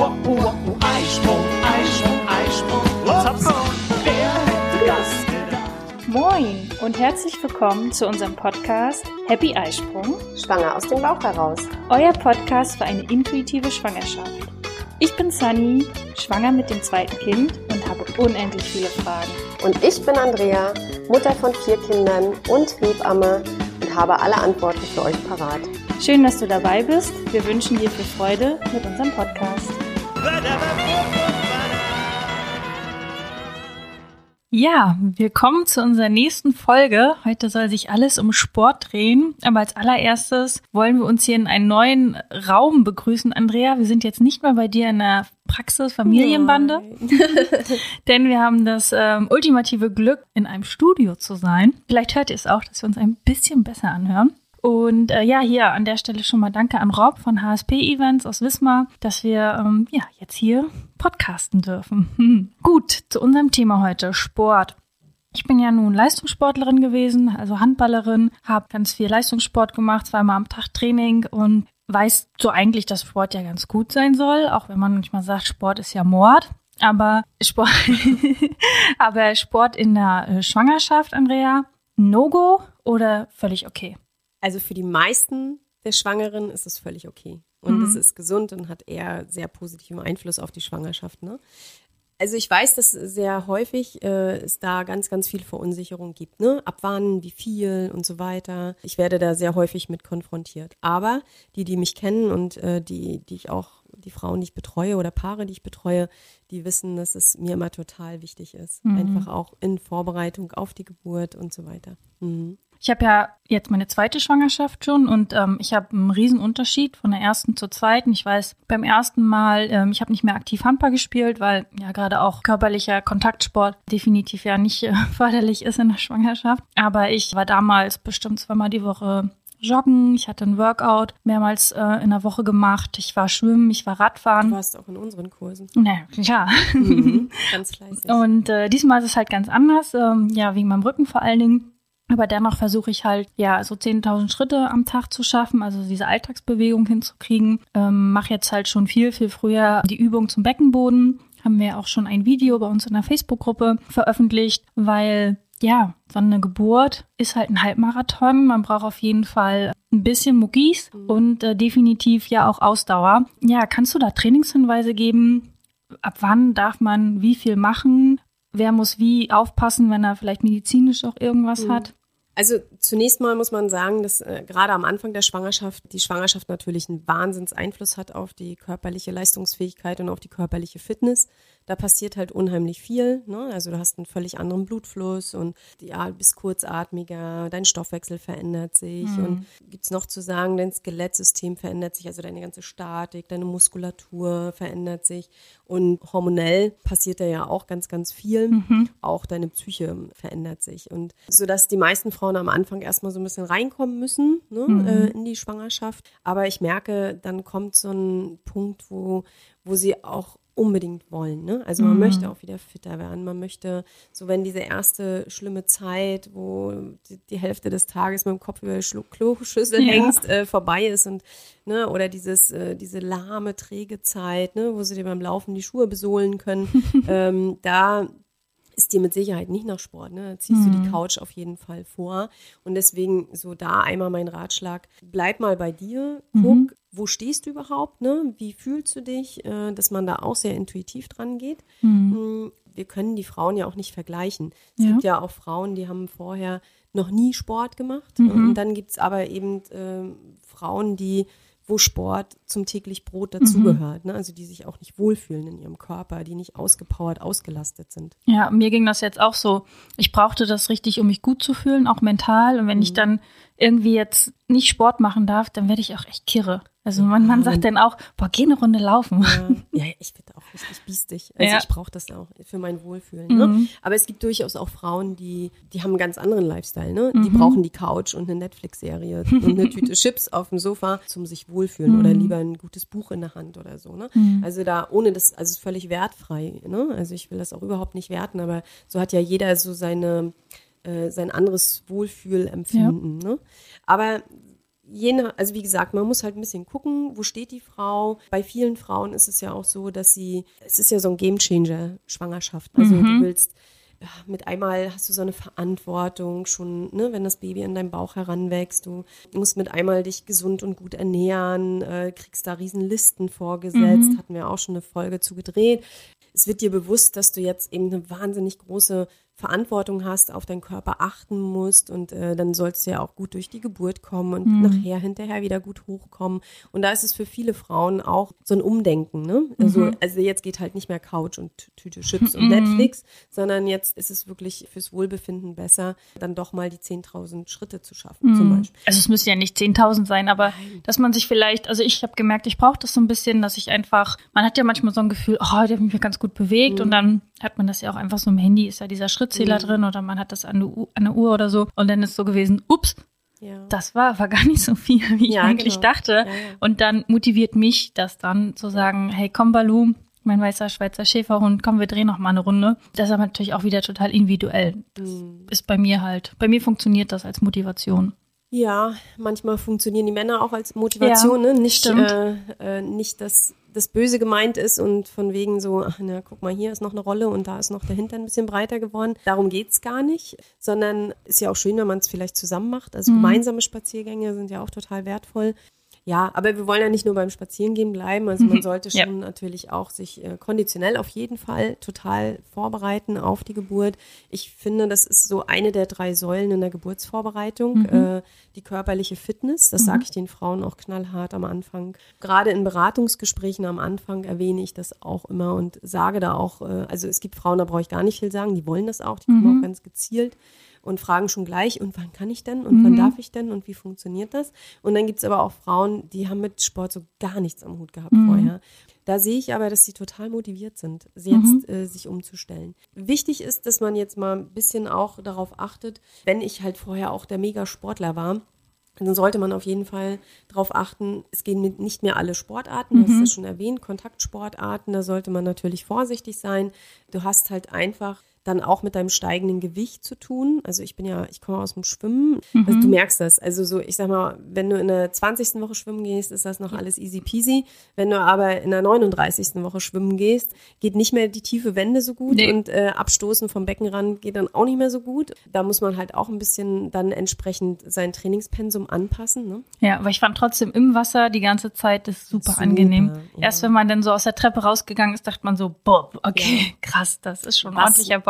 oh, oh, oh, Eisprung, Eisprung, Eisprung. What's up, Phone? Wer hätte das gedacht? Moin und herzlich willkommen zu unserem Podcast Happy Eisprung, Schwanger aus dem Bauch heraus. euer Podcast für eine intuitive Schwangerschaft. Ich bin Sunny, schwanger mit dem zweiten Kind und habe unendlich viele Fragen. Und ich bin Andrea, Mutter von vier Kindern und Hebamme und habe alle Antworten für euch parat. Schön, dass du dabei bist. Wir wünschen dir viel Freude mit unserem Podcast. Ja, willkommen zu unserer nächsten Folge. Heute soll sich alles um Sport drehen. Aber als allererstes wollen wir uns hier in einen neuen Raum begrüßen. Andrea, wir sind jetzt nicht mehr bei dir in der Praxis Familienbande, denn wir haben das ähm, ultimative Glück, in einem Studio zu sein. Vielleicht hört ihr es auch, dass wir uns ein bisschen besser anhören. Und äh, ja, hier an der Stelle schon mal danke an Rob von HSP Events aus Wismar, dass wir ähm, ja jetzt hier podcasten dürfen. Hm. Gut, zu unserem Thema heute, Sport. Ich bin ja nun Leistungssportlerin gewesen, also Handballerin, habe ganz viel Leistungssport gemacht, zweimal am Tag Training und weiß so eigentlich, dass Sport ja ganz gut sein soll, auch wenn man manchmal sagt, Sport ist ja Mord. Aber Sport, aber Sport in der äh, Schwangerschaft, Andrea, No-Go oder völlig okay? Also für die meisten der Schwangeren ist es völlig okay. Und Mhm. es ist gesund und hat eher sehr positiven Einfluss auf die Schwangerschaft. Ne? Also ich weiß, dass sehr häufig äh, es da ganz, ganz viel Verunsicherung gibt. Ne? Ab wann, wie viel und so weiter. Ich werde da sehr häufig mit konfrontiert. Aber die, die mich kennen und äh, die, die ich auch, die Frauen, die ich betreue oder Paare, die ich betreue, die wissen, dass es mir immer total wichtig ist. Mhm. Einfach auch in Vorbereitung auf die Geburt und so weiter. Mhm. Ich habe ja jetzt meine zweite Schwangerschaft schon und ähm, ich habe einen riesen Unterschied von der ersten zur zweiten. Ich weiß, beim ersten Mal, ähm, ich habe nicht mehr aktiv Handball gespielt, weil ja gerade auch körperlicher Kontaktsport definitiv ja nicht äh, förderlich ist in der Schwangerschaft. Aber ich war damals bestimmt zweimal die Woche joggen, ich hatte ein Workout mehrmals äh, in der Woche gemacht, ich war schwimmen, ich war Du Radfahren. warst auch in unseren Kursen. Na, ja. Mhm. Ganz fleißig. Und äh, diesmal ist es halt ganz anders, ähm, ja, wegen meinem Rücken vor allen Dingen. Aber dennoch versuche ich halt, ja, so 10.000 Schritte am Tag zu schaffen, also diese Alltagsbewegung hinzukriegen. Ähm, Mache jetzt halt schon viel, viel früher die Übung zum Beckenboden. Haben wir auch schon ein Video bei uns in der Facebook-Gruppe veröffentlicht, weil, ja, so eine Geburt ist halt ein Halbmarathon. Man braucht auf jeden Fall ein bisschen Muckis und äh, definitiv ja auch Ausdauer. Ja, kannst du da Trainingshinweise geben? Ab wann darf man wie viel machen? Wer muss wie aufpassen, wenn er vielleicht medizinisch auch irgendwas hat? Also zunächst mal muss man sagen, dass äh, gerade am Anfang der Schwangerschaft die Schwangerschaft natürlich einen Wahnsinnseinfluss hat auf die körperliche Leistungsfähigkeit und auf die körperliche Fitness. Da passiert halt unheimlich viel. Ne? Also du hast einen völlig anderen Blutfluss und ja, du bist kurzatmiger, dein Stoffwechsel verändert sich und gibt's noch zu sagen, dein Skelettsystem verändert sich, also deine ganze Statik, deine Muskulatur verändert sich und hormonell passiert da ja auch ganz, ganz viel. Auch deine Psyche verändert sich und so dass die meisten Frauen am Anfang erstmal so ein bisschen reinkommen müssen ne, äh, in die Schwangerschaft. Aber ich merke, dann kommt so ein Punkt, wo, wo sie auch unbedingt wollen. Ne? Also man möchte auch wieder fitter werden. Man möchte, so wenn diese erste schlimme Zeit, wo die, die Hälfte des Tages mit dem Kopf über die Kloschüssel Ja. hängst, äh, vorbei ist und ne, oder dieses, äh, diese lahme, träge Zeit, ne, wo sie dir beim Laufen die Schuhe besohlen können, ähm, da ist dir mit Sicherheit nicht nach Sport. Ne? Da ziehst du die Couch auf jeden Fall vor. Und deswegen so da einmal mein Ratschlag, bleib mal bei dir, guck, wo stehst du überhaupt, ne? wie fühlst du dich, äh, dass man da auch sehr intuitiv dran geht. Mm, Wir können die Frauen ja auch nicht vergleichen. Es Ja. gibt ja auch Frauen, die haben vorher noch nie Sport gemacht. Mhm. Und dann gibt es aber eben ähm, Frauen, die wo Sport zum täglich Brot dazugehört, ne? also die sich auch nicht wohlfühlen in ihrem Körper, die nicht ausgepowert, ausgelastet sind. Ja, mir ging das jetzt auch so. Ich brauchte das richtig, um mich gut zu fühlen, auch mental. Und wenn ich dann irgendwie jetzt nicht Sport machen darf, dann werde ich auch echt kirre. Also man, man sagt dann auch, boah, geh eine Runde laufen. Ja, ja ich werde auch richtig biestig. Also Ja. ich brauche das auch für mein Wohlfühlen. Ne? Aber es gibt durchaus auch Frauen, die, die haben einen ganz anderen Lifestyle. Ne? Die brauchen die Couch und eine Netflix-Serie und eine Tüte Chips auf dem Sofa zum sich wohlfühlen oder lieber ein gutes Buch in der Hand oder so. Ne? Also da ohne das, also ist völlig wertfrei. Ne? Also ich will das auch überhaupt nicht werten, aber so hat ja jeder so seine äh, sein anderes Wohlfühlempfinden. Ne? Aber je nach, also wie gesagt, man muss halt ein bisschen gucken, wo steht die Frau. Bei vielen Frauen ist es ja auch so, dass sie, es ist ja so ein Gamechanger, Schwangerschaft. Also Mhm. du willst, mit einmal hast du so eine Verantwortung schon, ne, wenn das Baby in deinem Bauch heranwächst. Du musst mit einmal dich gesund und gut ernähren, äh, kriegst da riesen Listen vorgesetzt, hatten wir auch schon eine Folge zu gedreht. Es wird dir bewusst, dass du jetzt eben eine wahnsinnig große Verantwortung hast, auf deinen Körper achten musst und äh, dann sollst du ja auch gut durch die Geburt kommen und nachher hinterher wieder gut hochkommen. Und da ist es für viele Frauen auch so ein Umdenken. Ne? Also, also jetzt geht halt nicht mehr Couch und Tüte Chips und Netflix, sondern jetzt ist es wirklich fürs Wohlbefinden besser, dann doch mal die 10.000 Schritte zu schaffen zum Beispiel. Also es müssen ja nicht 10.000 sein, aber dass man sich vielleicht, also ich habe gemerkt, ich brauche das so ein bisschen, dass ich einfach, man hat ja manchmal so ein Gefühl, oh, der hat mich ganz gut bewegt und dann hat man das ja auch einfach so im Handy, ist ja dieser Schrittzähler drin oder man hat das an der, Uhr, an der Uhr oder so und dann ist so gewesen, ups, Ja. das war aber gar nicht so viel, wie ich Ja, eigentlich genau. dachte. Ja. Und dann motiviert mich das dann zu sagen, hey, komm Balu, mein weißer Schweizer Schäferhund, komm, wir drehen noch mal eine Runde. Das ist aber natürlich auch wieder total individuell. Das Mhm. ist bei mir halt, bei mir funktioniert das als Motivation. Ja, manchmal funktionieren die Männer auch als Motivation, ne? Nicht, äh, äh, nicht, dass das Böse gemeint ist und von wegen so, ach na, guck mal, hier ist noch eine Rolle und da ist noch der Hintern ein bisschen breiter geworden. Darum geht's gar nicht, sondern ist ja auch schön, wenn man es vielleicht zusammen macht. Also gemeinsame Spaziergänge sind ja auch total wertvoll. Ja, aber wir wollen ja nicht nur beim Spazierengehen bleiben. Also man sollte Ja. schon natürlich auch sich äh, konditionell auf jeden Fall total vorbereiten auf die Geburt. Ich finde, das ist so eine der drei Säulen in der Geburtsvorbereitung. Äh, die körperliche Fitness, das sage ich den Frauen auch knallhart am Anfang. Gerade in Beratungsgesprächen am Anfang erwähne ich das auch immer und sage da auch, äh, also es gibt Frauen, da brauche ich gar nicht viel sagen, die wollen das auch, die kommen auch ganz gezielt und fragen schon gleich, und wann kann ich denn und wann darf ich denn und wie funktioniert das? Und dann gibt's aber auch Frauen, die haben mit Sport so gar nichts am Hut gehabt vorher. Da sehe ich aber, dass sie total motiviert sind, jetzt äh, sich umzustellen. Wichtig ist, dass man jetzt mal ein bisschen auch darauf achtet, wenn ich halt vorher auch der Mega-Sportler war, dann sollte man auf jeden Fall darauf achten, es gehen nicht mehr alle Sportarten, du hast Mhm. das schon erwähnt, Kontaktsportarten, da sollte man natürlich vorsichtig sein. Du hast halt einfach dann auch mit deinem steigenden Gewicht zu tun. Also ich bin ja, ich komme aus dem Schwimmen. Also Mhm. du merkst das. Also so, ich sag mal, wenn du in der 20. Woche schwimmen gehst, ist das noch alles easy peasy. Wenn du aber in der 39. Woche schwimmen gehst, geht nicht mehr die tiefe Wende so gut Nee. und äh, Abstoßen vom Beckenrand geht dann auch nicht mehr so gut. Da muss man halt auch ein bisschen dann entsprechend sein Trainingspensum anpassen. Ne? Ja, aber ich fand trotzdem im Wasser die ganze Zeit das super, Super, angenehm. ja. Erst wenn man dann so aus der Treppe rausgegangen ist, dachte man so, boah, okay, krass, das ist schon ein ordentlicher Bauch.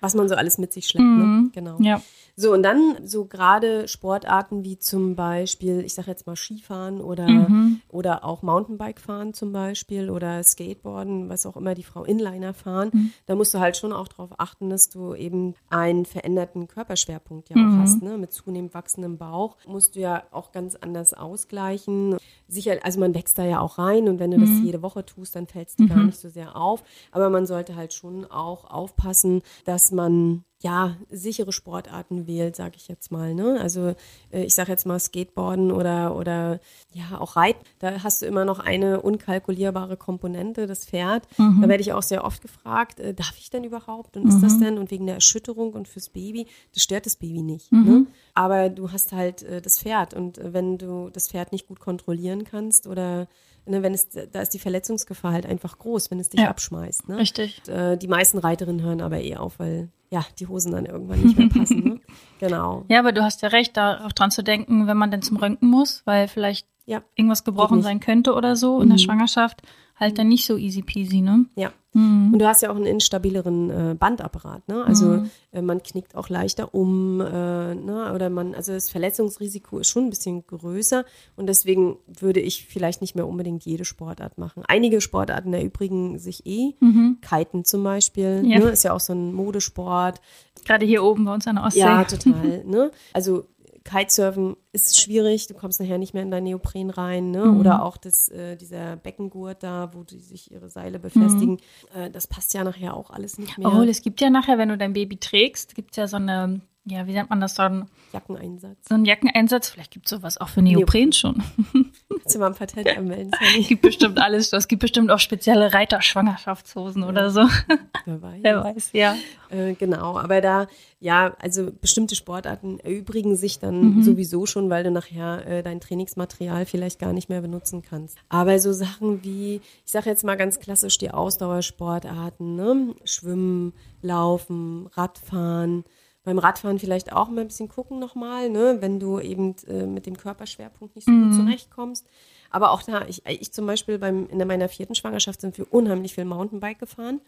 Was man so alles mit sich schleppt. Ne? Genau. Mhm. Ja. So, und dann so gerade Sportarten wie zum Beispiel, ich sag jetzt mal Skifahren oder, Mhm. oder auch Mountainbike fahren zum Beispiel oder Skateboarden, was auch immer die Frau Inliner fahren. Mhm. Da musst du halt schon auch darauf achten, dass du eben einen veränderten Körperschwerpunkt ja Mhm. auch hast. Ne? Mit zunehmend wachsendem Bauch musst du ja auch ganz anders ausgleichen. Sicher, also man wächst da ja auch rein und wenn du Mhm. das jede Woche tust, dann fällt es dir gar nicht so sehr auf. Aber man sollte halt schon auch aufpassen, dass man ja, sichere Sportarten wählt, sage ich jetzt mal. Ne? Also äh, ich sage jetzt mal Skateboarden oder, oder ja, auch Reiten. Da hast du immer noch eine unkalkulierbare Komponente, das Pferd. Da werde ich auch sehr oft gefragt, äh, darf ich denn überhaupt? Und ist das denn? Und wegen der Erschütterung und fürs Baby, das stört das Baby nicht. Ne? Aber du hast halt äh, das Pferd und äh, wenn du das Pferd nicht gut kontrollieren kannst oder ne, wenn es, da ist die Verletzungsgefahr halt einfach groß, wenn es dich Ja. abschmeißt. Ne? Richtig. Und, äh, die meisten Reiterinnen hören aber eh auf, weil ja, die Hosen dann irgendwann nicht mehr passen. Ne? Genau. Ja, aber du hast ja recht, darauf dran zu denken, wenn man denn zum Röntgen muss, weil vielleicht Ja. irgendwas gebrochen sein könnte oder so in der Schwangerschaft, halt dann nicht so easy peasy, ne? Ja. Mhm. Und du hast ja auch einen instabileren äh, Bandapparat, ne? Also äh, man knickt auch leichter um, äh, ne? Oder man, also das Verletzungsrisiko ist schon ein bisschen größer und deswegen würde ich vielleicht nicht mehr unbedingt jede Sportart machen. Einige Sportarten erübrigen sich eh. Kiten zum Beispiel, Ja. ne? Ist ja auch so ein Modesport. Gerade hier oben bei uns an der Ostsee. Ja, total. ne? Also Kitesurfen ist schwierig, du kommst nachher nicht mehr in dein Neopren rein, ne? Mhm. Oder auch das, äh, dieser Beckengurt da, wo die sich ihre Seile befestigen, äh, das passt ja nachher auch alles nicht mehr. Obwohl, es gibt ja nachher, wenn du dein Baby trägst, gibt es ja so eine ja, wie nennt man das dann? Jackeneinsatz. So ein Jackeneinsatz. Vielleicht gibt es sowas auch für Neopren schon. Kannst du mal ein Patent anmelden? Es gibt bestimmt alles. Es gibt bestimmt auch spezielle Reiter-Schwangerschaftshosen oder so. Wer weiß. Wer weiß, ja. Äh, genau, aber da, ja, also bestimmte Sportarten erübrigen sich dann sowieso schon, weil du nachher äh, dein Trainingsmaterial vielleicht gar nicht mehr benutzen kannst. Aber so Sachen wie, ich sage jetzt mal ganz klassisch die Ausdauersportarten, ne? Schwimmen, Laufen, Radfahren. Beim Radfahren vielleicht auch mal ein bisschen gucken nochmal, ne? wenn du eben äh, mit dem Körperschwerpunkt nicht so gut zurechtkommst. Aber auch da, ich, ich zum Beispiel beim, in meiner vierten Schwangerschaft sind wir unheimlich viel Mountainbike gefahren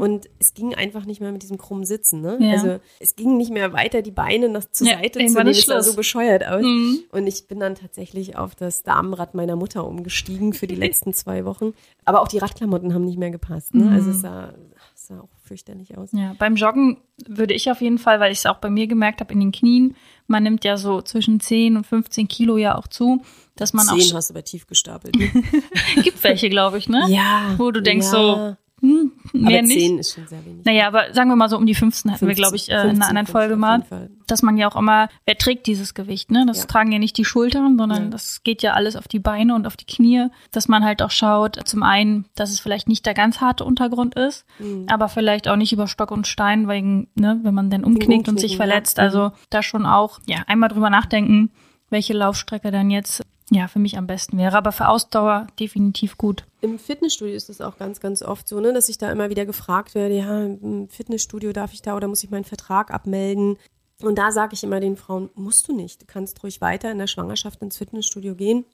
und es ging einfach nicht mehr mit diesem krummen Sitzen. Ne? Ja. Also es ging nicht mehr weiter, die Beine nach zur Ja, Seite zu nehmen. Es sah so bescheuert aus. Mhm. Und ich bin dann tatsächlich auf das Damenrad meiner Mutter umgestiegen für die letzten zwei Wochen. Aber auch die Radklamotten haben nicht mehr gepasst. Ne? Mhm. Also es sah, sah auch fürchterlich aus. Ja, beim Joggen würde ich auf jeden Fall, weil ich es auch bei mir gemerkt habe in den Knien, man nimmt ja so zwischen 10 und 15 Kilo ja auch zu, dass man Zehn auch hast du aber tief gestapelt. Ne? gibt welche, glaube ich, ne? ja. Wo du denkst ja. so, hm, mehr aber nicht. zehn ist schon sehr wenig. Naja, aber sagen wir mal so um die 15 hatten wir, 15, glaube ich, äh, in einer 15, anderen Folge mal, dass man ja auch immer, wer trägt dieses Gewicht, ne? Das Ja. tragen ja nicht die Schultern, sondern Ja. das geht ja alles auf die Beine und auf die Knie, dass man halt auch schaut, zum einen, dass es vielleicht nicht der ganz harte Untergrund ist, Mhm. aber vielleicht auch nicht über Stock und Stein, wegen, ne, wenn man dann umknickt und sich verletzt. ja. Mhm. Also da schon auch, ja, einmal drüber nachdenken, welche Laufstrecke dann jetzt ja für mich am besten wäre. Aber für Ausdauer definitiv gut. Im Fitnessstudio ist es auch ganz, ganz oft so, ne, dass ich da immer wieder gefragt werde, ja, im Fitnessstudio darf ich da oder muss ich meinen Vertrag abmelden? Und da sage ich immer den Frauen, musst du nicht. Du kannst ruhig weiter in der Schwangerschaft ins Fitnessstudio gehen.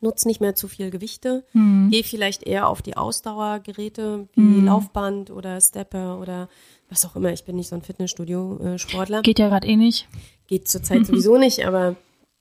Nutz nicht mehr zu viel Gewichte. Geh vielleicht eher auf die Ausdauergeräte wie Laufband oder Stepper oder was auch immer. Ich bin nicht so ein Fitnessstudio-Sportler. Geht ja gerade eh nicht. Geht zurzeit sowieso nicht, aber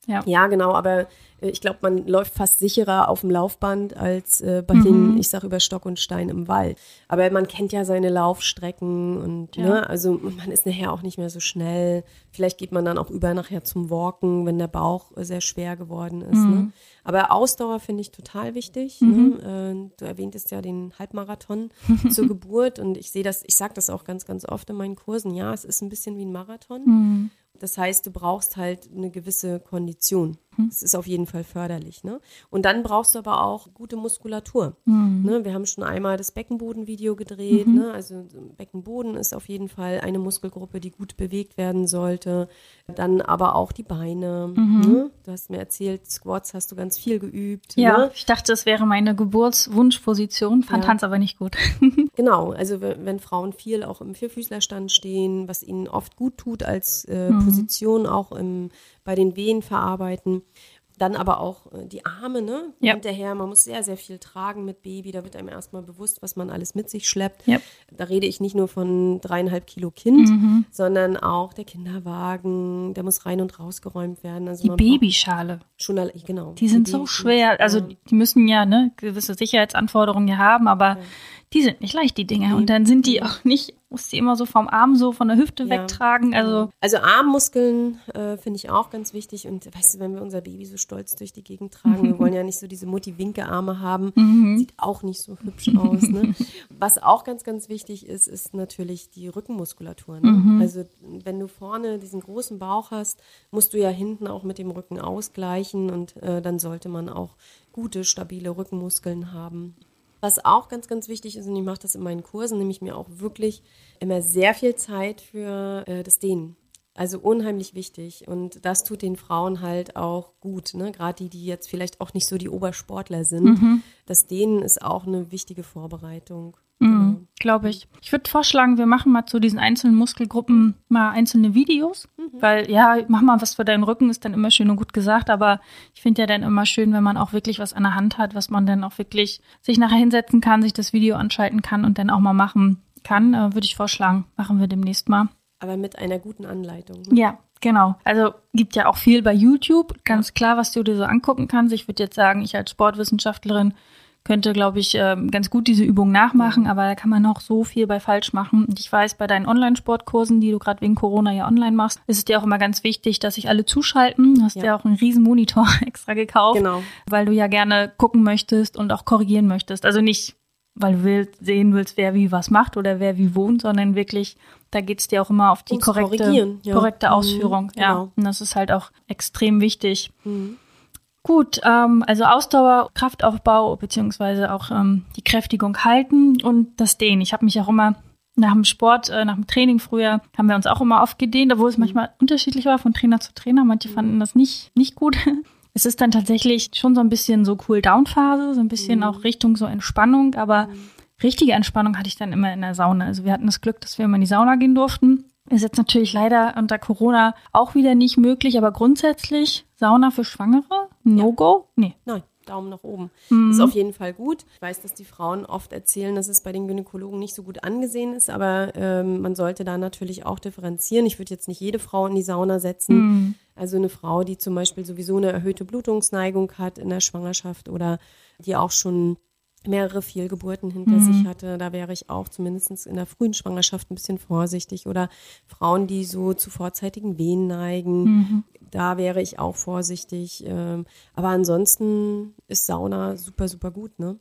Ja. ja, genau, aber äh, ich glaube, man läuft fast sicherer auf dem Laufband als äh, bei den, ich sag über Stock und Stein im Wald. Aber man kennt ja seine Laufstrecken und Ja. ne, also man ist nachher auch nicht mehr so schnell. Vielleicht geht man dann auch über nachher zum Walken, wenn der Bauch äh, sehr schwer geworden ist. Ne? Aber Ausdauer finde ich total wichtig. Ne? Äh, du erwähntest ja den Halbmarathon zur Geburt und ich sehe das, ich sage das auch ganz, ganz oft in meinen Kursen. Ja, es ist ein bisschen wie ein Marathon. Das heißt, du brauchst halt eine gewisse Kondition. Das ist auf jeden Fall förderlich. Ne? Und dann brauchst du aber auch gute Muskulatur. Ne? Wir haben schon einmal das Beckenbodenvideo gedreht. Ne? Also Beckenboden ist auf jeden Fall eine Muskelgruppe, die gut bewegt werden sollte. Dann aber auch die Beine. Ne? Du hast mir erzählt, Squats hast du ganz viel geübt. Ja, Ne? ich dachte, es wäre meine Geburtswunschposition, fand Ja. Hans aber nicht gut. Genau, also wenn, wenn Frauen viel auch im Vierfüßlerstand stehen, was ihnen oft gut tut als äh, Position, auch im, bei den Wehen verarbeiten. Dann aber auch äh, die Arme, ne? Ja. Hinterher, man muss sehr, sehr viel tragen mit Baby. Da wird einem erstmal bewusst, was man alles mit sich schleppt. Ja. Da rede ich nicht nur von dreieinhalb Kilo Kind, Mhm. sondern auch der Kinderwagen, der muss rein und rausgeräumt werden. Also Die Babyschale, Schon, alle- genau. die sind so Baby- schwer. Also ja. die müssen ja ne gewisse Sicherheitsanforderungen ja haben, aber die sind nicht leicht, die Dinger. Und dann sind die auch nicht, muss die immer so vom Arm so von der Hüfte Ja. wegtragen. Also Also Armmuskeln äh, finde ich auch ganz wichtig. Und weißt du, wenn wir unser Baby so stolz durch die Gegend tragen, wir wollen ja nicht so diese Mutti-Winke-Arme haben, sieht auch nicht so hübsch aus. Ne? Was auch ganz, ganz wichtig ist, ist natürlich die Rückenmuskulatur. Ne? Also wenn du vorne diesen großen Bauch hast, musst du ja hinten auch mit dem Rücken ausgleichen und äh, dann sollte man auch gute, stabile Rückenmuskeln haben. Was auch ganz, ganz wichtig ist, und ich mache das in meinen Kursen, nehme ich mir auch wirklich immer sehr viel Zeit für äh, das Dehnen. Also unheimlich wichtig. Und das tut den Frauen halt auch gut. Ne? Gerade die, die jetzt vielleicht auch nicht so die Obersportler sind. Das Dehnen ist auch eine wichtige Vorbereitung. Genau. glaube ich. Ich würde vorschlagen, wir machen mal zu diesen einzelnen Muskelgruppen mal einzelne Videos, weil ja, mach mal was für deinen Rücken, ist dann immer schön und gut gesagt, aber ich finde ja dann immer schön, wenn man auch wirklich was an der Hand hat, was man dann auch wirklich sich nachher hinsetzen kann, sich das Video anschalten kann und dann auch mal machen kann, äh, würde ich vorschlagen, machen wir demnächst mal. Aber mit einer guten Anleitung. Ne? Ja, genau. Also gibt ja auch viel bei YouTube, ganz klar, was du dir so angucken kannst. Ich würde jetzt sagen, ich als Sportwissenschaftlerin könnte, glaube ich, ähm, ganz gut diese Übung nachmachen, aber da kann man noch so viel bei falsch machen. Und ich weiß, bei deinen Online-Sportkursen, die du gerade wegen Corona ja online machst, ist es dir auch immer ganz wichtig, dass sich alle zuschalten. Du hast Ja. ja auch einen riesen Monitor extra gekauft, Genau. weil du ja gerne gucken möchtest und auch korrigieren möchtest. Also nicht, weil du willst, sehen willst, wer wie was macht oder wer wie wohnt, sondern wirklich, da geht's dir auch immer auf die Ums korrekte, ja. korrekte Mhm, Ausführung. Ja, genau. und das ist halt auch extrem wichtig. Mhm. Gut, ähm, also Ausdauer, Kraftaufbau beziehungsweise auch ähm, die Kräftigung halten und das Dehnen. Ich habe mich auch immer nach dem Sport, äh, nach dem Training früher, haben wir uns auch immer oft gedehnt, obwohl es manchmal unterschiedlich war von Trainer zu Trainer. Manche fanden das nicht, nicht gut. Es ist dann tatsächlich schon so ein bisschen so Cool-Down-Phase, so ein bisschen auch Richtung so Entspannung, aber richtige Entspannung hatte ich dann immer in der Sauna. Also wir hatten das Glück, dass wir immer in die Sauna gehen durften. Ist jetzt natürlich leider unter Corona auch wieder nicht möglich, aber grundsätzlich Sauna für Schwangere? No-Go? Nee. Nein, Daumen nach oben. Mhm. Ist auf jeden Fall gut. Ich weiß, dass die Frauen oft erzählen, dass es bei den Gynäkologen nicht so gut angesehen ist, aber ähm, man sollte da natürlich auch differenzieren. Ich würde jetzt nicht jede Frau in die Sauna setzen. Mhm. Also eine Frau, die zum Beispiel sowieso eine erhöhte Blutungsneigung hat in der Schwangerschaft oder die auch schon mehrere Fehlgeburten hinter sich hatte, da wäre ich auch zumindest in der frühen Schwangerschaft ein bisschen vorsichtig. Oder Frauen, die so zu vorzeitigen Wehen neigen, da wäre ich auch vorsichtig. Ähm, aber ansonsten ist Sauna super, super gut, ne?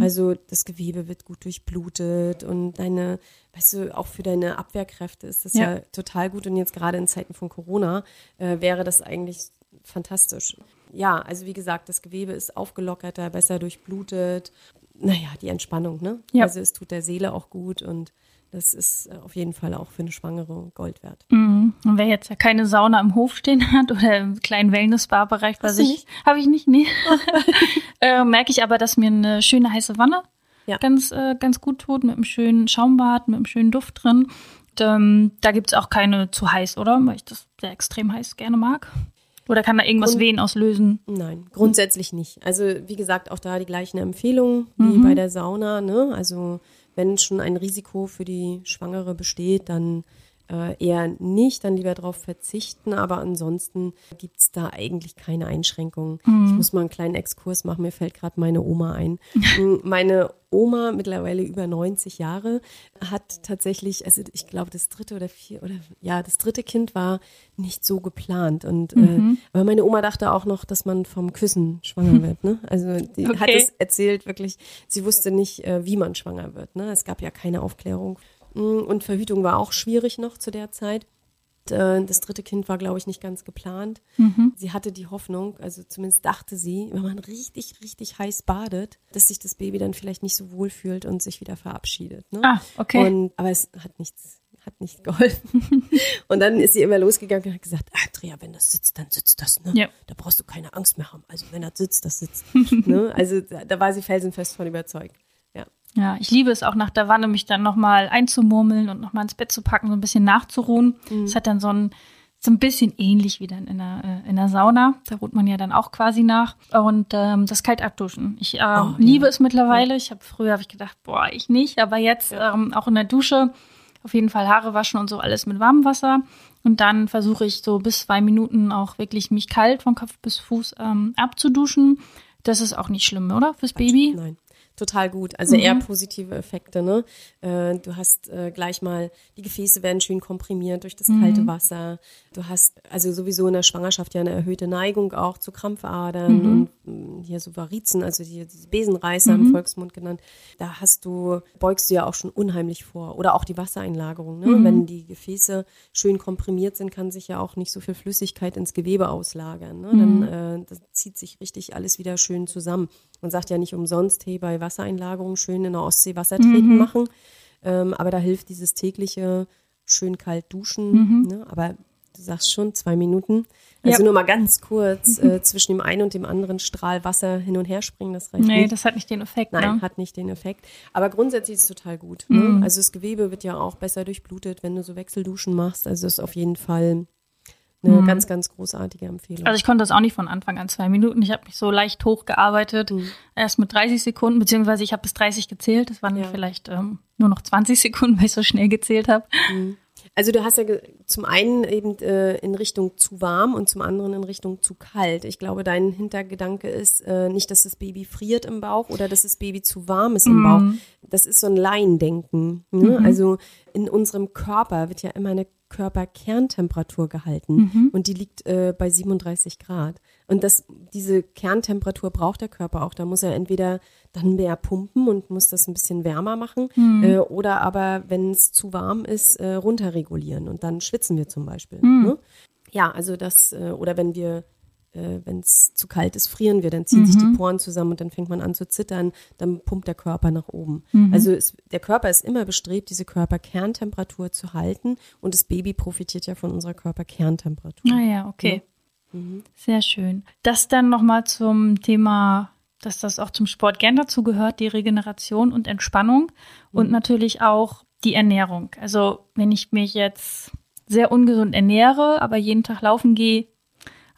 Also das Gewebe wird gut durchblutet und deine, weißt du, auch für deine Abwehrkräfte ist das ja, Ja. total gut. Und jetzt gerade in Zeiten von Corona äh, wäre das eigentlich fantastisch. Ja, also wie gesagt, das Gewebe ist aufgelockerter, besser durchblutet. Naja, die Entspannung, ne? Ja. Also es tut der Seele auch gut und das ist äh, auf jeden Fall auch für eine Schwangere Gold wert. Mhm. Und wer jetzt ja keine Sauna im Hof stehen hat oder im kleinen Wellness-Spa-Bereich bei sich, nicht? habe ich nicht, nee. äh, merke ich aber, dass mir eine schöne heiße Wanne Ja. ganz, äh, ganz gut tut, mit einem schönen Schaumbad, mit einem schönen Duft drin. Und, ähm, da gibt's auch keine zu heiß, oder? Weil ich das sehr extrem heiß gerne mag. Oder kann da irgendwas Grund- Wehen auslösen? Nein, grundsätzlich nicht. Also wie gesagt, auch da die gleichen Empfehlungen wie Mhm. bei der Sauna. Ne? Also wenn schon ein Risiko für die Schwangere besteht, dann eher nicht, dann lieber darauf verzichten. Aber ansonsten gibt's da eigentlich keine Einschränkungen. Mhm. Ich muss mal einen kleinen Exkurs machen, mir fällt gerade meine Oma ein. Mm, meine Oma, mittlerweile über 90 Jahre, hat tatsächlich, also ich glaube, das dritte oder vier oder ja, das dritte Kind war nicht so geplant. Und Mhm. äh, aber meine Oma dachte auch noch, dass man vom Küssen schwanger wird. Ne? Also die hat Okay. es erzählt, wirklich, sie wusste nicht, äh, wie man schwanger wird. Ne? Es gab ja keine Aufklärung. Mm, Und Verhütung war auch schwierig noch zu der Zeit. Äh, Das dritte Kind war, glaube ich, nicht ganz geplant. Sie hatte die Hoffnung, also zumindest dachte sie, wenn man richtig, richtig heiß badet, dass sich das Baby dann vielleicht nicht so wohl fühlt und sich wieder verabschiedet. Ne? Ah, okay. Und, aber es hat nichts, hat nicht geholfen. und dann ist sie immer losgegangen und hat gesagt, Andrea, wenn das sitzt, dann sitzt das. Ne? Ja. Da brauchst du keine Angst mehr haben. Also wenn das sitzt, das sitzt. ne? Also da, da war sie felsenfest von überzeugt. Ja. Ja, ich liebe es auch nach der Wanne, mich dann nochmal einzumurmeln und nochmal ins Bett zu packen, so ein bisschen nachzuruhen. Es hat dann so ein, so ein bisschen ähnlich wie dann in der, äh, in der Sauna. Da ruht man ja dann auch quasi nach. Und ähm, das kalt abduschen. Ich äh, Oh, liebe ja. es mittlerweile. Ich habe früher hab ich gedacht, boah, ich nicht. Aber jetzt ähm, auch in der Dusche auf jeden Fall Haare waschen und so alles mit warmem Wasser. Und dann versuche ich so bis zwei Minuten auch wirklich mich kalt von Kopf bis Fuß ähm, abzuduschen. Das ist auch nicht schlimm, oder? Fürs Baby? Nein. Total gut. Also eher positive Effekte, ne? Äh, du hast äh, gleich mal, die Gefäße werden schön komprimiert durch das kalte Wasser. Du hast also sowieso in der Schwangerschaft ja eine erhöhte Neigung auch zu Krampfadern und mh, hier so Varizen, also die, diese Besenreißer im Volksmund genannt. Da hast du, beugst du ja auch schon unheimlich vor. Oder auch die Wassereinlagerung, ne? Wenn die Gefäße schön komprimiert sind, kann sich ja auch nicht so viel Flüssigkeit ins Gewebe auslagern. Ne? Dann äh, das zieht sich richtig alles wieder schön zusammen. Man sagt ja nicht umsonst, hey, bei Wassereinlagerung schön in der Ostsee Wasser treten machen. Ähm, aber da hilft dieses tägliche schön kalt duschen. Ne? Aber du sagst schon, zwei Minuten. Also Ja. nur mal ganz kurz äh, zwischen dem einen und dem anderen Strahl Wasser hin und her springen, das reicht Nee, nicht. das hat nicht den Effekt. Nein, ne? hat nicht den Effekt. Aber grundsätzlich ist es total gut. Ne? Also das Gewebe wird ja auch besser durchblutet, wenn du so Wechselduschen machst. Also ist auf jeden Fall eine ganz, ganz großartige Empfehlung. Also ich konnte das auch nicht von Anfang an zwei Minuten. Ich habe mich so leicht hochgearbeitet. Mhm. Erst mit 30 Sekunden, beziehungsweise ich habe bis 30 gezählt. Das waren Ja. vielleicht ähm, nur noch 20 Sekunden, weil ich so schnell gezählt habe. Also du hast ja zum einen eben äh, in Richtung zu warm und zum anderen in Richtung zu kalt. Ich glaube, dein Hintergedanke ist äh, nicht, dass das Baby friert im Bauch oder dass das Baby zu warm ist im Bauch. Das ist so ein Laiendenken. Ne? Also in unserem Körper wird ja immer eine Körperkerntemperatur gehalten Mhm. und die liegt äh, bei 37 Grad. Und das, diese Kerntemperatur braucht der Körper auch. Da muss er entweder dann mehr pumpen und muss das ein bisschen wärmer machen Mhm. äh, oder aber, wenn es zu warm ist, äh, runterregulieren und dann schwitzen wir zum Beispiel. Mhm. Ne? Ja, also das, äh, oder wenn wir äh, wenn es zu kalt ist, frieren wir, dann ziehen sich Mhm. die Poren zusammen und dann fängt man an zu zittern, dann pumpt der Körper nach oben. Mhm. Also es, der Körper ist immer bestrebt, diese Körperkerntemperatur zu halten und das Baby profitiert ja von unserer Körperkerntemperatur. Naja, okay. Mhm. Sehr schön. Das dann nochmal zum Thema, dass das auch zum Sport gern dazu gehört, die Regeneration und Entspannung und natürlich auch die Ernährung. Also wenn ich mich jetzt sehr ungesund ernähre, aber jeden Tag laufen gehe,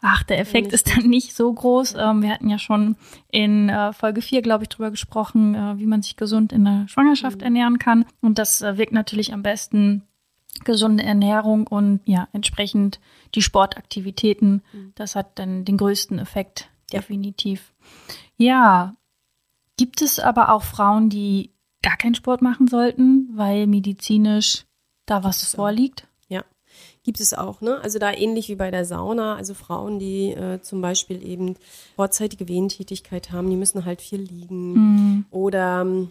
ach, der Effekt ist dann nicht so groß. Ähm, wir hatten ja schon in äh, Folge 4, glaube ich, drüber gesprochen, äh, wie man sich gesund in der Schwangerschaft ernähren kann. Und das äh, wirkt natürlich am besten gesunde Ernährung und ja, entsprechend die Sportaktivitäten. Das hat dann den größten Effekt, definitiv. Ja, gibt es aber auch Frauen, die gar keinen Sport machen sollten, weil medizinisch da was vorliegt? Gibt es auch, ne? Also da ähnlich wie bei der Sauna, also Frauen, die äh, zum Beispiel eben vorzeitige Wehentätigkeit haben, die müssen halt viel liegen Mhm. oder ähm,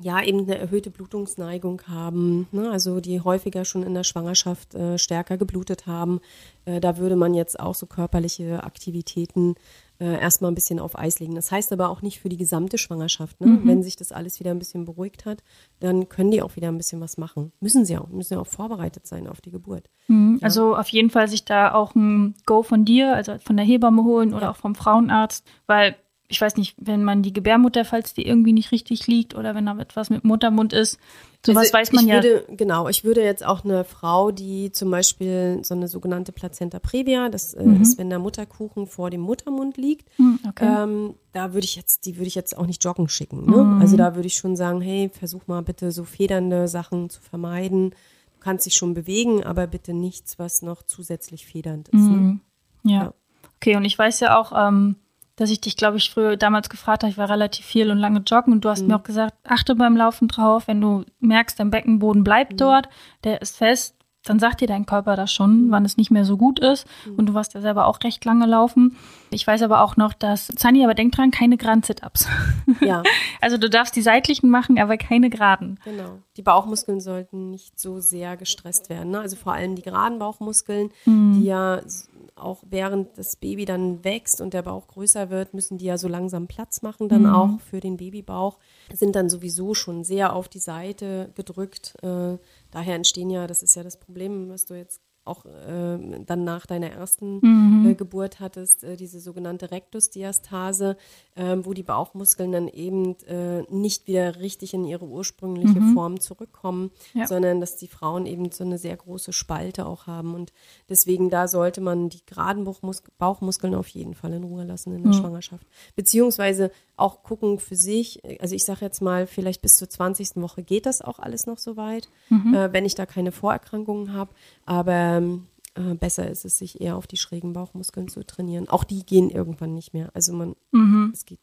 ja, eben eine erhöhte Blutungsneigung haben, ne? also die häufiger schon in der Schwangerschaft äh, stärker geblutet haben. Äh, da würde man jetzt auch so körperliche Aktivitäten äh, erstmal ein bisschen auf Eis legen. Das heißt aber auch nicht für die gesamte Schwangerschaft. Ne? Wenn sich das alles wieder ein bisschen beruhigt hat, dann können die auch wieder ein bisschen was machen. Müssen sie auch, müssen ja auch vorbereitet sein auf die Geburt. Mhm. Also auf jeden Fall sich da auch ein Go von dir, also von der Hebamme holen oder Ja. auch vom Frauenarzt, weil ich weiß nicht, wenn man die Gebärmutter, falls die irgendwie nicht richtig liegt oder wenn da etwas mit Muttermund ist, sowas Also weiß man ja. Würde, genau, ich würde jetzt auch eine Frau, die zum Beispiel so eine sogenannte Plazenta previa, das äh, ist, wenn der Mutterkuchen vor dem Muttermund liegt, Hm, okay. ähm, da würde ich jetzt, die würde ich jetzt auch nicht joggen schicken. Ne? Also da würde ich schon sagen, hey, versuch mal bitte so federnde Sachen zu vermeiden. Du kannst dich schon bewegen, aber bitte nichts, was noch zusätzlich federnd ist. Ne? Ja. Ja. Okay, und ich weiß ja auch, ähm, dass ich dich, glaube ich, früher damals gefragt habe, ich war relativ viel und lange joggen und du hast mir auch gesagt, achte beim Laufen drauf, wenn du merkst, dein Beckenboden bleibt dort, der ist fest, dann sagt dir dein Körper das schon, wann es nicht mehr so gut ist. Und du warst ja selber auch recht lange laufen. Ich weiß aber auch noch, dass, Zani, aber denk dran, keine geraden Sit-Ups. Ja, Also du darfst die seitlichen machen, aber keine geraden. genau. Die Bauchmuskeln sollten nicht so sehr gestresst werden. Ne? Also vor allem die geraden Bauchmuskeln, Mhm. die ja auch während das Baby dann wächst und der Bauch größer wird, müssen die ja so langsam Platz machen dann Mhm. auch für den Babybauch, sind dann sowieso schon sehr auf die Seite gedrückt. Äh, daher entstehen ja, das ist ja das Problem, was du jetzt auch äh, dann nach deiner ersten Mhm. äh, Geburt hattest, äh, diese sogenannte Rektusdiastase, ähm, wo die Bauchmuskeln dann eben äh, nicht wieder richtig in ihre ursprüngliche Form zurückkommen, Ja. sondern dass die Frauen eben so eine sehr große Spalte auch haben. Und deswegen da sollte man die geraden Bauchmus Bauchmuskeln auf jeden Fall in Ruhe lassen in der Schwangerschaft. Beziehungsweise auch gucken für sich, also ich sage jetzt mal, vielleicht bis zur 20. Woche geht das auch alles noch so weit, äh, wenn ich da keine Vorerkrankungen habe. Aber ähm, äh, besser ist es, sich eher auf die schrägen Bauchmuskeln zu trainieren. Auch die gehen irgendwann nicht mehr. Also man, es geht,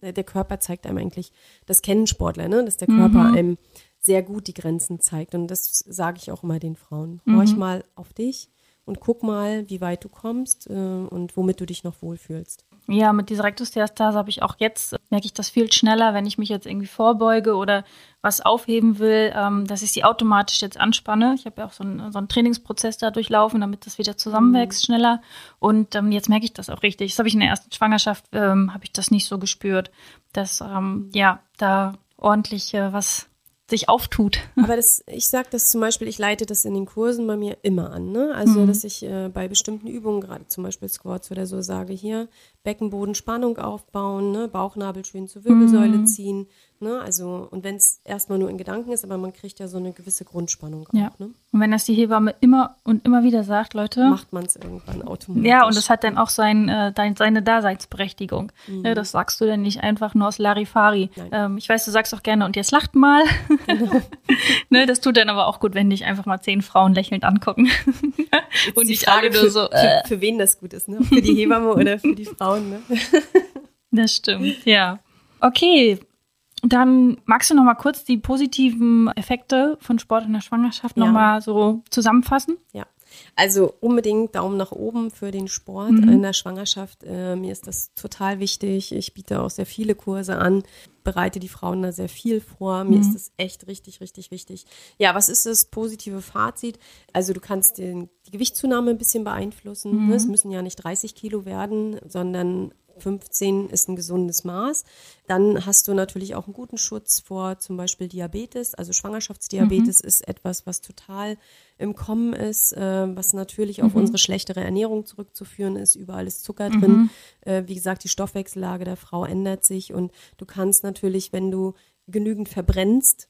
äh, der Körper zeigt einem eigentlich, das kennen Sportler, ne? dass der Körper einem sehr gut die Grenzen zeigt. Und das sage ich auch immer den Frauen. Horch mal auf dich und guck mal, wie weit du kommst äh, und womit du dich noch wohlfühlst. Ja, mit dieser Rektusdiastase habe ich auch jetzt, äh, merke ich das viel schneller, wenn ich mich jetzt irgendwie vorbeuge oder was aufheben will, ähm, dass ich sie automatisch jetzt anspanne. Ich habe ja auch so einen, so einen Trainingsprozess da durchlaufen, damit das wieder zusammenwächst schneller. Und ähm, jetzt merke ich das auch richtig. Das habe ich in der ersten Schwangerschaft, ähm, habe ich das nicht so gespürt, dass ähm, ja da ordentlich äh, was sich auftut. Aber das, ich sage das zum Beispiel, ich leite das in den Kursen bei mir immer an. Ne? Also, dass ich äh, bei bestimmten Übungen, gerade zum Beispiel Squats oder so, sage, hier Beckenboden Spannung aufbauen, ne? Bauchnabel schön zur Wirbelsäule ziehen. Ne? Also, und wenn es erstmal nur in Gedanken ist, aber man kriegt ja so eine gewisse Grundspannung auch. Ja. Ne? Und wenn das die Hebamme immer und immer wieder sagt, Leute, Macht man es irgendwann automatisch. Ja, und das hat dann auch sein, äh, dein, seine Daseinsberechtigung. Ne, das sagst du dann nicht einfach nur aus Larifari. Ähm, ich weiß, du sagst auch gerne, und jetzt lacht mal. ne, das tut dann aber auch gut, wenn dich einfach mal zehn Frauen lächelnd angucken. Und nicht Frage, alle nur so, äh. für, für wen das gut ist, ne? Für die Hebamme oder für die Frauen, ne? Das stimmt, ja. Okay. Dann magst du noch mal kurz die positiven Effekte von Sport in der Schwangerschaft Ja. noch mal so zusammenfassen? Ja. Also unbedingt Daumen nach oben für den Sport Mhm. in der Schwangerschaft. Äh, mir ist das total wichtig. Ich biete auch sehr viele Kurse an, bereite die Frauen da sehr viel vor. Mir ist das echt richtig, richtig wichtig. Ja, was ist das positive Fazit? Also du kannst den, die Gewichtszunahme ein bisschen beeinflussen. ne? Es müssen ja nicht 30 Kilo werden, sondern 15 ist ein gesundes Maß. Dann hast du natürlich auch einen guten Schutz vor zum Beispiel Diabetes. Also Schwangerschaftsdiabetes ist etwas, was total im Kommen ist, äh, was natürlich auf unsere schlechtere Ernährung zurückzuführen ist. Überall ist Zucker drin. Äh, wie gesagt, die Stoffwechsellage der Frau ändert sich und du kannst natürlich, wenn du genügend verbrennst,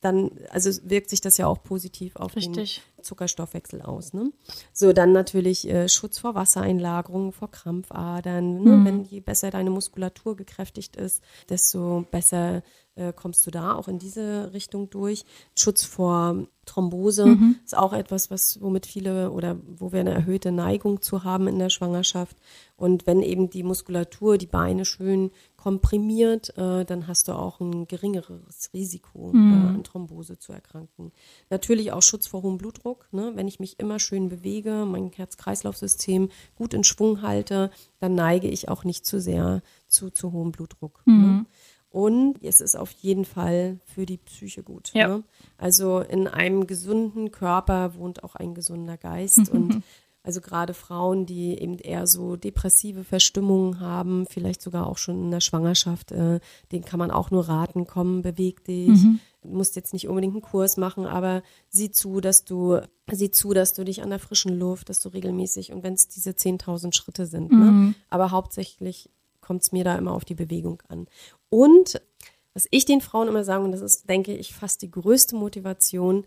dann, also wirkt sich das ja auch positiv auf Richtig. den Zuckerstoffwechsel aus. Ne? So, dann natürlich äh, Schutz vor Wassereinlagerungen, vor Krampfadern. Ne? Wenn je besser deine Muskulatur gekräftigt ist, desto besser äh, kommst du da auch in diese Richtung durch. Schutz vor Thrombose ist auch etwas, was womit viele oder wo wir eine erhöhte Neigung zu haben in der Schwangerschaft. Und wenn eben die Muskulatur, die Beine schön komprimiert, äh, dann hast du auch ein geringeres Risiko, äh, an Thrombose zu erkranken. Natürlich auch Schutz vor hohem Blutdruck. Ne? Wenn ich mich immer schön bewege, mein Herz-Kreislauf-System gut in Schwung halte, dann neige ich auch nicht zu sehr zu, zu hohem Blutdruck. Ne? Und es ist auf jeden Fall für die Psyche gut. Ja. Ne? Also in einem gesunden Körper wohnt auch ein gesunder Geist. und also gerade Frauen, die eben eher so depressive Verstimmungen haben, vielleicht sogar auch schon in der Schwangerschaft, äh, denen kann man auch nur raten, komm, beweg dich. Du musst jetzt nicht unbedingt einen Kurs machen, aber sieh zu, dass du, sieh zu, dass du dich an der frischen Luft, dass du regelmäßig, und wenn es diese 10.000 Schritte sind, ne? aber hauptsächlich kommt es mir da immer auf die Bewegung an. Und was ich den Frauen immer sage, und das ist, denke ich, fast die größte Motivation,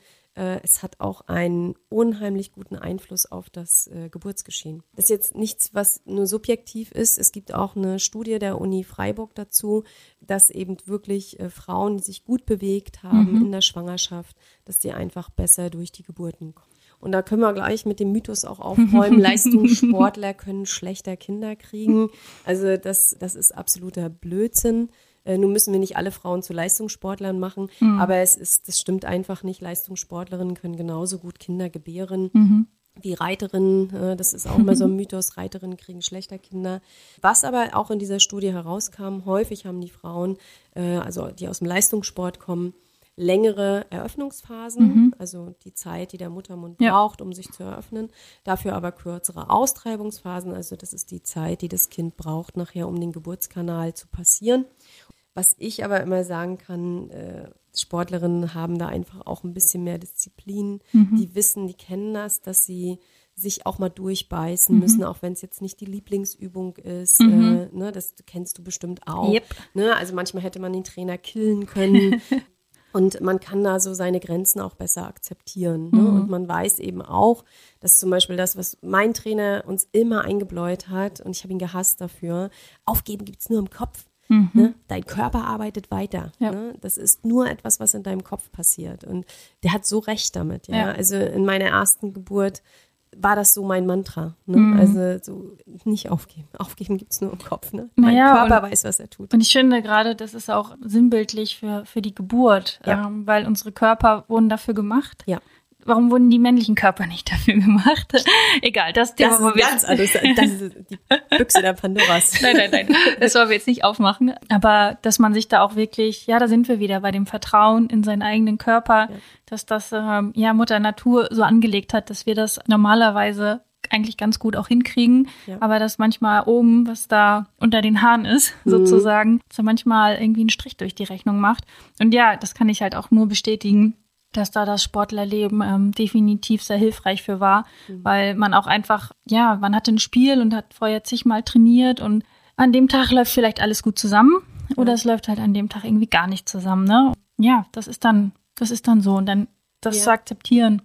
es hat auch einen unheimlich guten Einfluss auf das äh, Geburtsgeschehen. Das ist jetzt nichts, was nur subjektiv ist. Es gibt auch eine Studie der Uni Freiburg dazu, dass eben wirklich äh, Frauen, die sich gut bewegt haben in der Schwangerschaft, dass die einfach besser durch die Geburten kommen. Und da können wir gleich mit dem Mythos auch aufräumen, Leistungssportler können schlechter Kinder kriegen. Also das, das ist absoluter Blödsinn. Äh, nun müssen wir nicht alle Frauen zu Leistungssportlern machen, aber es ist, das stimmt einfach nicht. Leistungssportlerinnen können genauso gut Kinder gebären. Wie Reiterinnen, äh, das ist auch immer so ein Mythos, Reiterinnen kriegen schlechter Kinder. Was aber auch in dieser Studie herauskam, häufig haben die Frauen, äh, also die aus dem Leistungssport kommen, längere Eröffnungsphasen, also die Zeit, die der Muttermund Ja. braucht, um sich zu eröffnen. Dafür aber kürzere Austreibungsphasen, also das ist die Zeit, die das Kind braucht, nachher um den Geburtskanal zu passieren. Was ich aber immer sagen kann, äh, Sportlerinnen haben da einfach auch ein bisschen mehr Disziplin. Die wissen, die kennen das, dass sie sich auch mal durchbeißen müssen, auch wenn es jetzt nicht die Lieblingsübung ist. Äh, ne, das kennst du bestimmt auch. Yep. Ne, also manchmal hätte man den Trainer killen können. Und man kann da so seine Grenzen auch besser akzeptieren. Ne? Und man weiß eben auch, dass zum Beispiel das, was mein Trainer uns immer eingebläut hat, und ich habe ihn gehasst dafür, aufgeben gibt's nur im Kopf. Ne? Dein Körper arbeitet weiter. Ja. Ne? Das ist nur etwas, was in deinem Kopf passiert. Und der hat so recht damit. Ja? Ja. Also in meiner ersten Geburt war das so mein Mantra. Ne? Mhm. Also so nicht aufgeben. Aufgeben gibt's nur im Kopf. Ne? Naja, mein Körper und- weiß, was er tut. Und ich finde gerade, das ist auch sinnbildlich für, für die Geburt, Ja. ähm, weil unsere Körper wurden dafür gemacht. Ja. Warum wurden die männlichen Körper nicht dafür gemacht? Egal, das Thema Das ist wollen wir ganz jetzt- anderes. Das ist die Büchse der Pandoras. Nein, nein, nein. Das wollen wir jetzt nicht aufmachen. Aber dass man sich da auch wirklich, ja, da sind wir wieder bei dem Vertrauen in seinen eigenen Körper, dass das ähm, ja Mutter Natur so angelegt hat, dass wir das normalerweise eigentlich ganz gut auch hinkriegen, Ja. aber dass manchmal oben, was da unter den Haaren ist, sozusagen, dass er manchmal irgendwie einen Strich durch die Rechnung macht. Und ja, das kann ich halt auch nur bestätigen, dass da das Sportlerleben ähm, definitiv sehr hilfreich für war, weil man auch einfach, ja, man hatte ein Spiel und hat vorher zigmal trainiert und an dem Tag läuft vielleicht alles gut zusammen oder es läuft halt an dem Tag irgendwie gar nicht zusammen, ne? Ja, das ist dann, das ist dann so und dann das Ja. zu akzeptieren.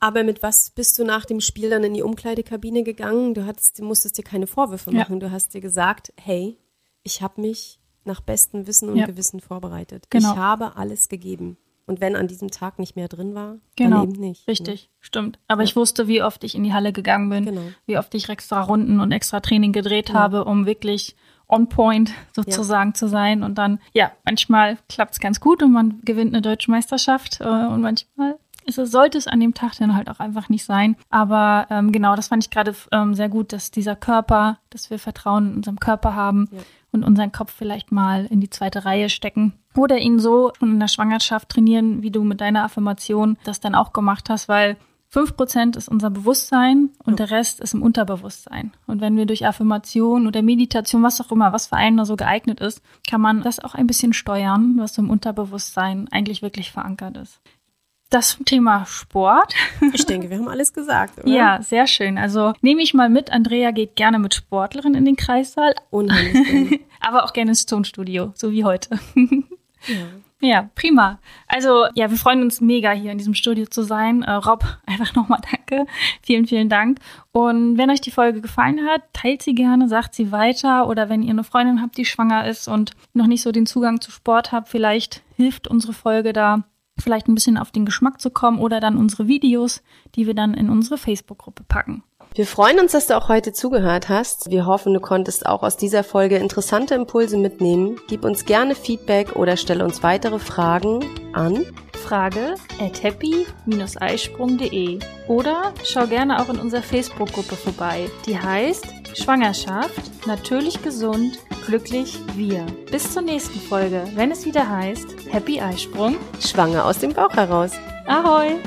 Aber mit was bist du nach dem Spiel dann in die Umkleidekabine gegangen? Du hattest, du musstest dir keine Vorwürfe Ja. machen. Du hast dir gesagt, hey, ich habe mich nach bestem Wissen und Ja. Gewissen vorbereitet. Genau. Ich habe alles gegeben. Und wenn an diesem Tag nicht mehr drin war, Genau, dann eben nicht. ne? richtig, stimmt. Aber ich wusste, wie oft ich in die Halle gegangen bin, Genau. wie oft ich extra Runden und extra Training gedreht habe, um wirklich on point sozusagen ja. zu sein. Und dann, ja, manchmal klappt es ganz gut und man gewinnt eine deutsche Meisterschaft äh, und manchmal es, sollte es an dem Tag dann halt auch einfach nicht sein. Aber ähm, genau, das fand ich gerade ähm, sehr gut, dass dieser Körper, dass wir Vertrauen in unserem Körper haben ja. und unseren Kopf vielleicht mal in die zweite Reihe stecken. Oder ihn so schon in der Schwangerschaft trainieren, wie du mit deiner Affirmation das dann auch gemacht hast, weil 5% ist unser Bewusstsein und der Rest ist im Unterbewusstsein. Und wenn wir durch Affirmation oder Meditation, was auch immer, was für einen da so geeignet ist, kann man das auch ein bisschen steuern, was im Unterbewusstsein eigentlich wirklich verankert ist. Das zum Thema Sport. Ich denke, wir haben alles gesagt, oder? Ja, sehr schön. Also nehme ich mal mit, Andrea geht gerne mit Sportlerin in den Kreissaal. Unheimlich. Aber auch gerne ins Tonstudio, so wie heute. Ja. Ja, prima. Also ja, wir freuen uns mega hier in diesem Studio zu sein. Äh, Rob, einfach nochmal danke. Vielen, vielen Dank. Und wenn euch die Folge gefallen hat, teilt sie gerne, sagt sie weiter. Oder wenn ihr eine Freundin habt, die schwanger ist und noch nicht so den Zugang zu Sport habt, vielleicht hilft unsere Folge da, vielleicht ein bisschen auf den Geschmack zu kommen oder dann unsere Videos, die wir dann in unsere Facebook-Gruppe packen. Wir freuen uns, dass du auch heute zugehört hast. Wir hoffen, du konntest auch aus dieser Folge interessante Impulse mitnehmen. Gib uns gerne Feedback oder stelle uns weitere Fragen an frage at happy-eisprung.de oder schau gerne auch in unserer Facebook-Gruppe vorbei. Die heißt Schwangerschaft, natürlich gesund, glücklich wir. Bis zur nächsten Folge, wenn es wieder heißt Happy Eisprung. Schwanger aus dem Bauch heraus. Ahoi!